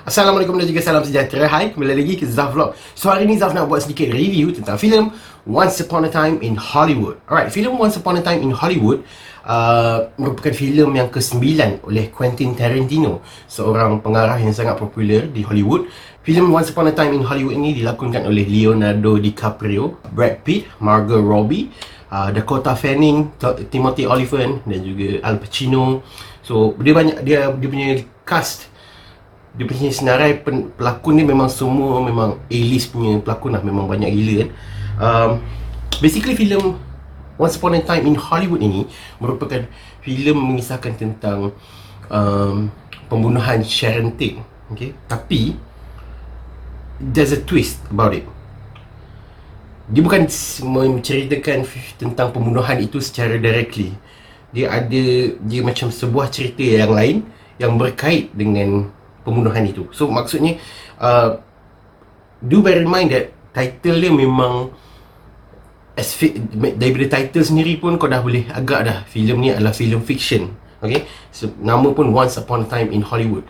Assalamualaikum dan juga salam sejahtera. Hai, kembali lagi ke Zaf Vlog. So hari ni Zaf nak buat sedikit review tentang filem Once Upon a Time in Hollywood. Alright, filem Once Upon a Time in Hollywood uh, Merupakan filem yang ke-9 oleh Quentin Tarantino Seorang pengarah yang sangat popular di Hollywood. Filem Once Upon a Time in Hollywood ini dilakonkan oleh Leonardo DiCaprio Brad Pitt, Margot Robbie uh, Dakota Fanning, Timothy Olyphant dan juga Al Pacino. So dia banyak, dia, dia punya cast dia punya senarai pen, pelakon ni memang semua memang A-list punya pelakon lah. Memang banyak gila kan. Um, basically filem Once Upon a Time in Hollywood ini merupakan filem mengisahkan tentang um, pembunuhan Sharon Tate. Okay? tapi there's a twist about it. Dia bukan menceritakan tentang pembunuhan itu secara directly. Dia ada dia macam sebuah cerita yang lain yang berkait dengan pembunuhan itu. So maksudnya uh, do bear in mind that title dia memang as fi- daripada title sendiri pun kau dah boleh agak dah filem ni adalah filem fiction. Okay? So nama pun Once Upon a Time in Hollywood.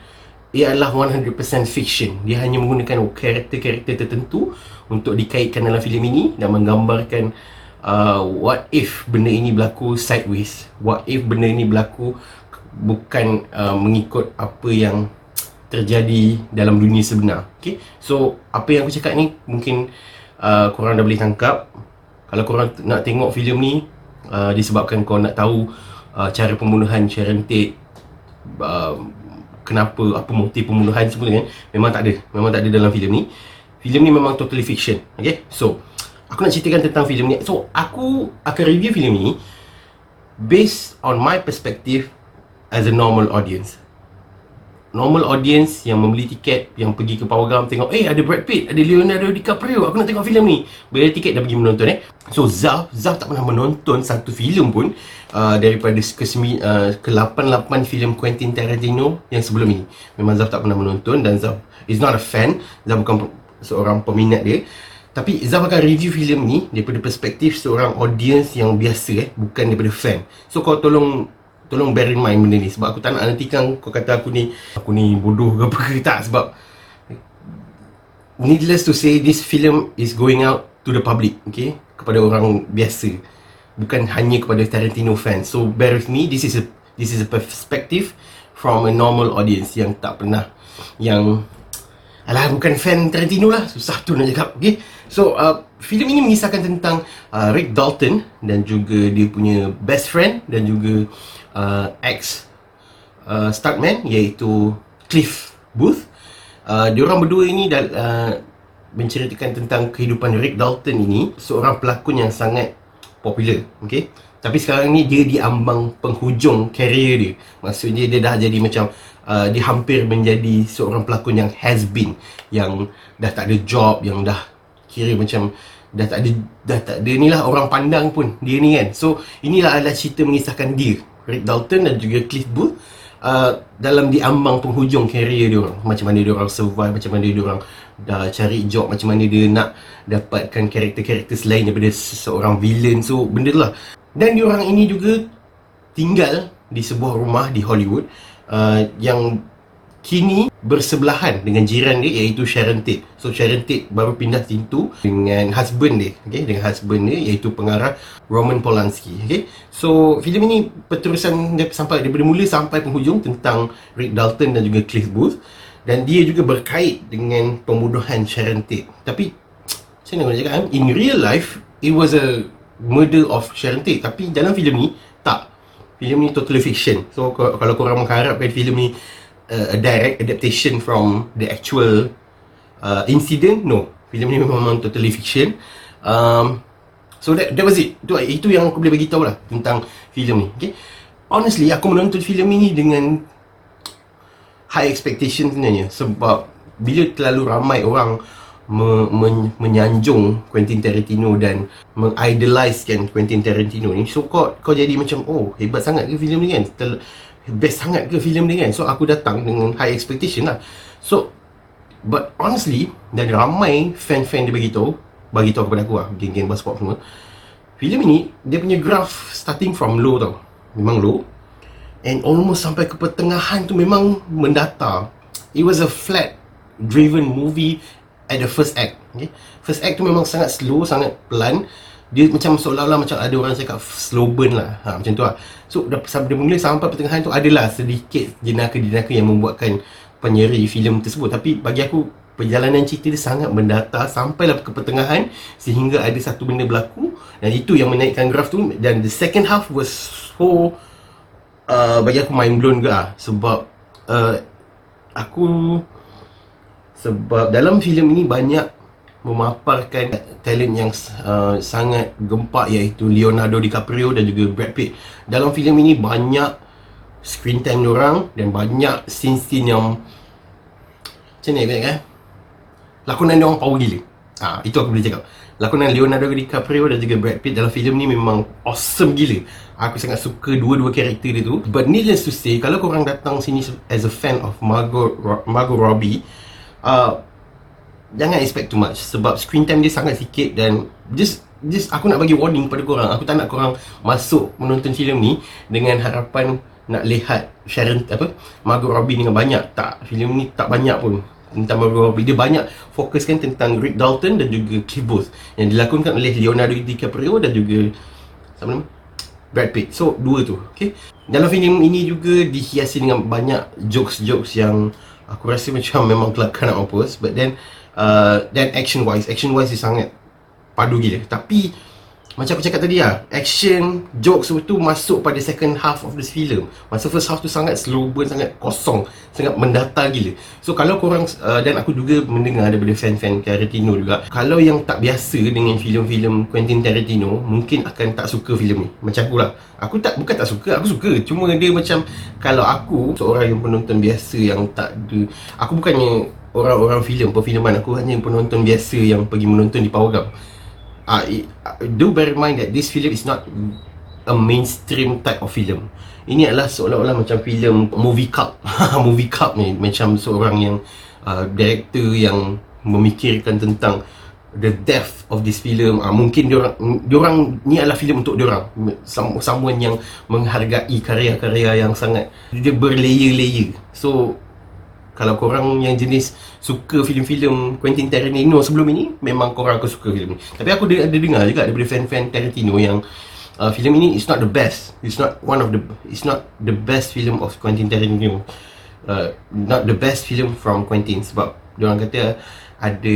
Ia adalah 100% fiction. Dia hanya menggunakan karakter-karakter tertentu untuk dikaitkan dalam filem ini dan menggambarkan uh, what if benda ini berlaku sideways. What if benda ini berlaku bukan uh, mengikut apa yang terjadi dalam dunia sebenar. Okay? So, apa yang aku cakap ni mungkin uh, korang dah boleh tangkap. Kalau korang nak tengok filem ni uh, disebabkan kau nak tahu uh, cara pembunuhan Sharon Tate uh, kenapa, apa motif pembunuhan semua kan memang tak ada. Memang tak ada dalam filem ni. Filem ni memang totally fiction. Okay? So, aku nak ceritakan tentang filem ni. So, aku akan review filem ni based on my perspective as a normal audience normal audience yang membeli tiket yang pergi ke Powergram tengok eh ada Brad Pitt ada Leonardo DiCaprio aku nak tengok filem ni. Beli tiket dah pergi menonton eh. So Zaf Zaf tak pernah menonton satu filem pun uh, daripada ke uh, ke 88 filem Quentin Tarantino yang sebelum ini memang Zaf tak pernah menonton dan Zaf is not a fan. Zaf bukan seorang peminat dia. Tapi Zaf akan review filem ni daripada perspektif seorang audience yang biasa eh bukan daripada fan. So kau tolong tolong bear in mind benda ni. Sebab aku tak nak nantikan kau kata aku ni aku ni bodoh ke apa ke tak. Sebab needless to say this film is going out to the public okay? Kepada orang biasa. Bukan hanya kepada Tarantino fans. So bear with me. This is a this is a perspective from a normal audience yang tak pernah yang alah bukan fan Tarantino lah susah tu nak cakap okay so uh, filem ini mengisahkan tentang uh, Rick Dalton dan juga dia punya best friend dan juga uh, ex uh, stuntman iaitu Cliff Booth. Uh, diorang berdua ini dah uh, menceritakan tentang kehidupan Rick Dalton ini, seorang pelakon yang sangat popular, okey. Tapi sekarang ni dia di ambang penghujung karier dia. Maksudnya dia dah jadi macam uh, dia hampir menjadi seorang pelakon yang has been yang dah tak ada job, yang dah kira macam dah tak ada dah tak ada ni lah orang pandang pun dia ni kan. So inilah adalah cerita mengisahkan dia Rick Dalton dan juga Cliff Booth uh, dalam diambang penghujung karier dia orang. Macam mana dia orang survive macam mana dia orang dah cari job macam mana dia nak dapatkan karakter-karakter selain daripada seorang villain. So benda lah. Dan dia orang ini juga tinggal di sebuah rumah di Hollywood uh, yang kini bersebelahan dengan jiran dia iaitu Sharon Tate. So Sharon Tate baru pindah pintu dengan husband dia, okay? dengan husband dia iaitu pengarah Roman Polanski. Okay? So filem ini perterusan dia sampai daripada mula sampai penghujung tentang Rick Dalton dan juga Cliff Booth dan dia juga berkait dengan pembunuhan Sharon Tate. Tapi saya nak cakap kan, in real life it was a murder of Sharon Tate tapi dalam filem ni. Filem ni totally fiction. So kalau korang mengharapkan filem ni uh, a direct adaptation from the actual uh, incident? No. Filem ni memang totally fiction. Um, so that, that was it. Itu, itu yang aku boleh bagi tahu lah tentang filem ni. Okay? honestly aku menonton filem ini dengan high expectation sebenarnya. Sebab bila terlalu ramai orang me, men, menyanjung Quentin Tarantino dan mengidolizekan Quentin Tarantino ni. So kau kau jadi macam oh hebat sangat ke filem ni kan? Ter, best sangat ke filem ni kan? So aku datang dengan high expectation lah. So but honestly dan ramai fan-fan dia beritahu bagi tahu kepada aku lah geng-geng pop semua filem ini dia punya graph starting from low tau. Memang low. And almost sampai ke pertengahan tu memang mendata it was a flat driven movie at the first act okay? first act tu memang sangat slow sangat pelan. Dia macam seolah-olah macam ada orang cakap slow burn lah. Ha, macam tu lah. So sampai mula sampai pertengahan tu adalah sedikit jenaka-jenaka yang membuatkan penyeri filem tersebut. Tapi bagi aku perjalanan cerita dia sangat mendata sampailah ke pertengahan sehingga ada satu benda berlaku. Dan itu yang menaikkan graf tu. Dan the second half was so uh, bagi aku mind blown ke lah. Sebab uh, aku sebab dalam filem ini banyak memaparkan talent yang uh, sangat gempak iaitu Leonardo DiCaprio dan juga Brad Pitt. Dalam filem ini banyak screen time orang dan banyak scene-scene yang macam ni kan? Lakonan dia orang power gila. Ha, itu aku boleh cakap. Lakonan Leonardo DiCaprio dan juga Brad Pitt dalam filem ni memang awesome gila. Aku sangat suka dua-dua karakter dia tu. But needless to say, kalau korang datang sini as a fan of Margot, Margot Robbie, uh, jangan expect too much sebab screen time dia sangat sikit dan just just aku nak bagi warning kepada korang. Aku tak nak korang masuk menonton filem ni dengan harapan nak lihat Sharon apa Margot Robbie dengan banyak. Tak filem ni tak banyak pun. Tentang Margot Robbie. Dia banyak fokuskan tentang Rick Dalton dan juga Cliff Booth yang dilakonkan oleh Leonardo DiCaprio dan juga siapa nama? Brad Pitt. So dua tu okay? Dalam filem ini juga dihiasi dengan banyak jokes-jokes yang aku rasa macam memang kelakar nak mampus but then uh, then action wise action wise dia sangat padu gila. Tapi macam aku cakap tadi lah action jokes tu masuk pada second half of this film. Masa first half tu sangat slow burn sangat kosong sangat mendata gila. So kalau korang uh, dan aku juga mendengar daripada fan-fan Tarantino juga kalau yang tak biasa dengan filem-filem Quentin Tarantino mungkin akan tak suka filem ni. Macam aku lah. Aku tak bukan tak suka aku suka. Cuma dia macam kalau aku seorang yang penonton biasa yang tak ada aku bukannya orang-orang filem perfilman aku hanya penonton biasa yang pergi menonton di Power Gum. Uh, do bear in mind that this film is not a mainstream type of film. Ini adalah seolah-olah macam filem movie cult. movie cult ni macam seorang yang uh, director yang memikirkan tentang the depth of this film. Uh, mungkin diorang diorang ni adalah filem untuk diorang. Someone yang menghargai karya-karya yang sangat dia berlayer-layer. So kalau korang yang jenis suka filem-filem Quentin Tarantino sebelum ini memang korang akan suka filem ni. Tapi aku ada, dengar juga daripada fan-fan Tarantino yang uh, filem ini is not the best. It's not one of the it's not the best film of Quentin Tarantino. Uh, not the best film from Quentin. Sebab orang kata ada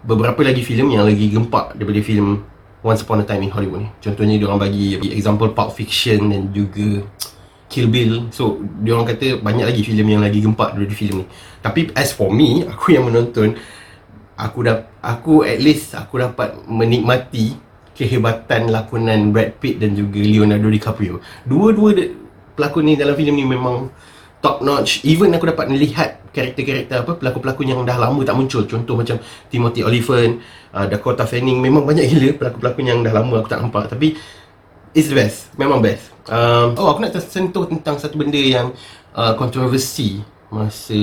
beberapa lagi filem yang lagi gempak daripada filem Once Upon a Time in Hollywood ni. Contohnya orang bagi example Pulp Fiction dan juga Kill Bill. So dia orang kata banyak lagi filem yang lagi gempak dari filem ni. Tapi as for me aku yang menonton aku dah aku at least aku dapat menikmati kehebatan lakonan Brad Pitt dan juga Leonardo DiCaprio. Dua-dua pelakon ni dalam filem ni memang top notch. Even aku dapat melihat karakter-karakter apa pelakon-pelakon yang dah lama tak muncul. Contoh macam Timothy Olyphant uh, Dakota Fanning. Memang banyak gila pelakon-pelakon yang dah lama aku tak nampak. Tapi it's the best. Memang best. Um, oh aku nak tersentuh tentang satu benda yang uh, kontroversi masa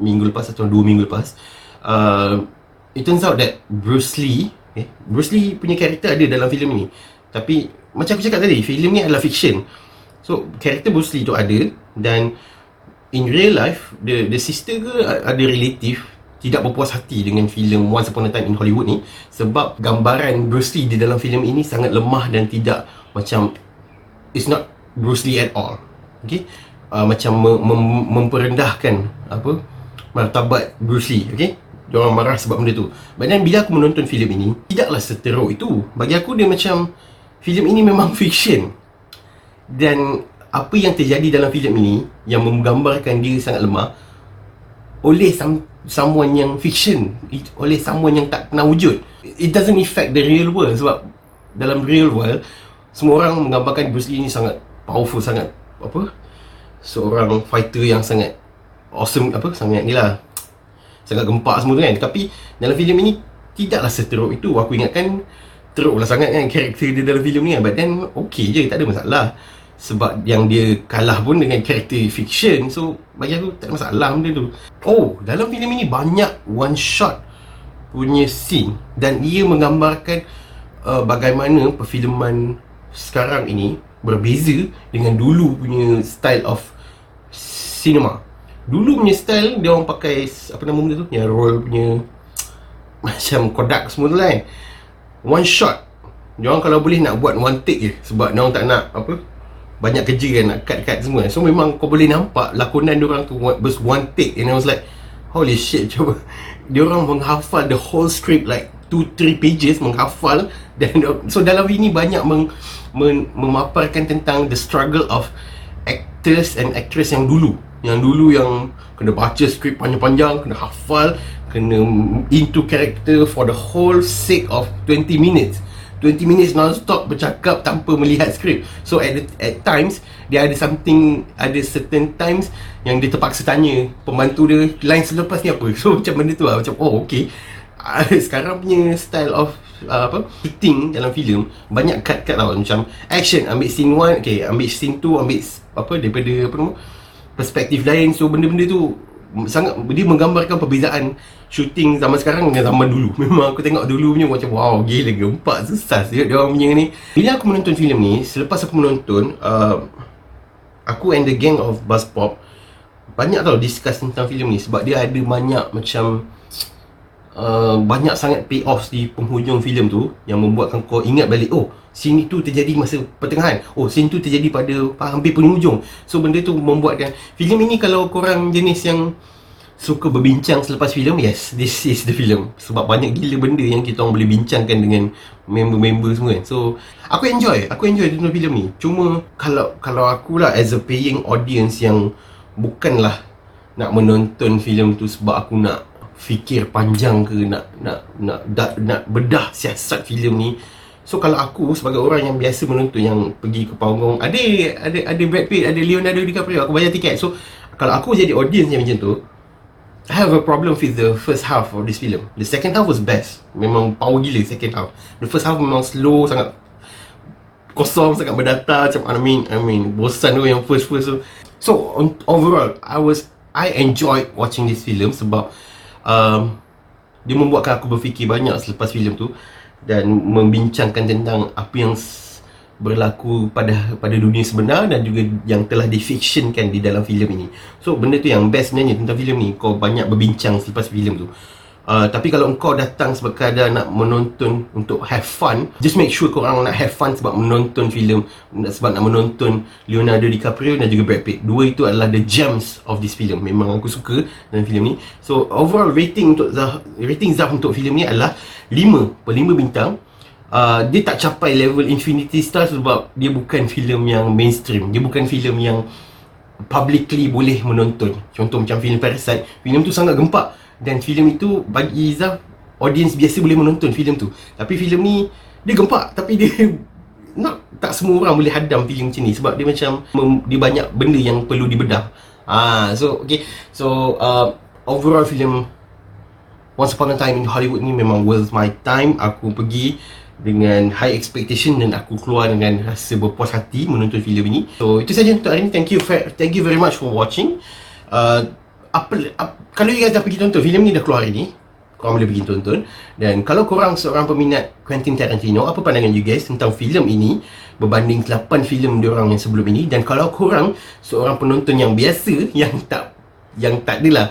minggu lepas atau dua minggu lepas. Uh, it turns out that Bruce Lee okay, Bruce Lee punya karakter ada dalam filem ni tapi macam aku cakap tadi filem ni adalah fiction. So karakter Bruce Lee tu ada dan in real life the the sister ke ada relative tidak berpuas hati dengan filem Once Upon a Time in Hollywood ni sebab gambaran Bruce Lee di dalam filem ini sangat lemah dan tidak macam it's not Bruce Lee at all. Okay? Uh, macam mem- mem- memperendahkan apa martabat Bruce Lee, okay? Dia orang marah sebab benda tu. Then bila aku menonton filem ini, tidaklah seteruk itu. Bagi aku dia macam filem ini memang fiction. Dan apa yang terjadi dalam filem ini yang menggambarkan dia sangat lemah oleh some, someone yang fiction oleh someone yang tak pernah wujud. It doesn't affect the real world sebab dalam real world semua orang menggambarkan Bruce Lee ni sangat powerful sangat apa seorang fighter yang sangat awesome apa sangat ni lah. Sangat gempak semua tu kan. Tapi dalam filem ini tidaklah seteruk itu. Aku ingatkan teruklah sangat kan karakter dia dalam filem ni kan. But then okay je tak ada masalah sebab yang dia kalah pun dengan karakter fiction so bagi aku tak ada masalah benda tu. Oh dalam filem ini banyak one shot punya scene dan ia menggambarkan uh, bagaimana perfilman sekarang ini berbeza dengan dulu punya style of cinema. Dulu punya style Dia orang pakai Apa nama benda tu? Yang roll punya Macam Kodak semua tu kan. One shot. Dia orang kalau boleh nak buat one take je Sebab dia orang tak nak Apa Banyak kerja kan Nak cut-cut semua. So memang kau boleh nampak Lakonan dia orang tu Just one take And I was like Holy shit Coba Dia orang menghafal The whole script Like 2-3 pages Menghafal. Dan So dalam ini banyak meng, mem, Memaparkan tentang The struggle of Actors and actress yang dulu. Yang dulu yang Kena baca skrip panjang-panjang Kena hafal Kena into character For the whole sake of 20 minutes 20 minutes non-stop bercakap tanpa melihat skrip. So at, the, at times Dia ada something Ada certain times Yang dia terpaksa tanya Pembantu dia Line selepas ni apa? So macam benda tu lah. Macam oh okay. Sekarang punya style of uh, Apa Shooting dalam filem Banyak cut-cut lah Macam action Ambil scene 1 Okay ambil scene 2 Ambil apa Daripada apa nama Perspektif lain. So benda-benda tu sangat dia menggambarkan perbezaan shooting zaman sekarang dengan zaman dulu. Memang aku tengok dulu punya macam wow gila gempak susah sih dia orang punya ni. Bila aku menonton filem ni, selepas aku menonton uh, aku and the gang of Buzz Pop banyak tau discuss tentang filem ni sebab dia ada banyak macam uh, banyak sangat payoffs di penghujung filem tu yang membuatkan kau ingat balik oh scene itu terjadi masa pertengahan. Oh scene tu terjadi pada hampir penghujung. So benda tu membuatkan filem ini kalau korang jenis yang suka berbincang selepas filem yes this is the film. Sebab banyak gila benda yang kita orang boleh bincangkan dengan member-member semua kan. So aku enjoy aku enjoy tengok filem ni. Cuma kalau kalau aku lah as a paying audience yang bukanlah nak menonton filem tu sebab aku nak fikir panjang ke nak nak nak nak, nak bedah siasat filem ni So kalau aku sebagai orang yang biasa menonton yang pergi ke panggung ada ada ada Brad Pitt, ada Leonardo DiCaprio, aku bayar tiket. So kalau aku jadi audience yang macam tu, I have a problem with the first half of this film. The second half was best. Memang power gila second half. The first half memang slow sangat kosong sangat berdata macam I mean I mean bosan tu yang first first tu. So overall I was I enjoyed watching this film sebab um, dia membuatkan aku berfikir banyak selepas filem tu dan membincangkan tentang apa yang berlaku pada pada dunia sebenar dan juga yang telah difictionkan di dalam filem ini. So benda tu yang best sebenarnya tentang filem ni. Kau banyak berbincang selepas filem tu. Uh, tapi kalau engkau datang sekadar nak menonton untuk have fun Just make sure korang nak have fun sebab menonton filem Sebab nak menonton Leonardo DiCaprio dan juga Brad Pitt. Dua itu adalah the gems of this film. Memang aku suka dalam filem ni. So overall rating untuk Zah, rating Zah untuk filem ni adalah 5 per 5 bintang. Uh, Dia tak capai level Infinity Star sebab dia bukan filem yang mainstream. Dia bukan filem yang publicly boleh menonton. Contoh macam filem Parasite Filem tu sangat gempak dan filem itu bagi Izzah audience biasa boleh menonton filem tu tapi filem ni dia gempak tapi dia nak tak semua orang boleh hadam filem macam ni sebab dia macam dia banyak benda yang perlu dibedah ah so okay so uh, overall filem Once Upon a Time in Hollywood ni memang worth my time aku pergi dengan high expectation dan aku keluar dengan rasa berpuas hati menonton filem ini. So itu saja untuk hari ini. Thank you thank you very much for watching. Uh, apa, apa kalau you guys dah pergi tonton filem ni dah keluar hari ni korang boleh pergi tonton. Dan kalau korang seorang peminat Quentin Tarantino apa pandangan you guys tentang filem ini berbanding 8 filem dia orang yang sebelum ini? Dan kalau korang seorang penonton yang biasa yang tak yang tak adalah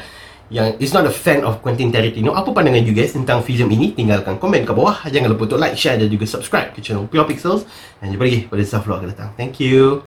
yang is not a fan of Quentin Tarantino apa pandangan you guys tentang filem ini? Tinggalkan komen kat bawah. Jangan lupa untuk like share dan juga subscribe ke channel Pure Pixels. Dan jumpa lagi pada Self Vlog akan datang. Thank you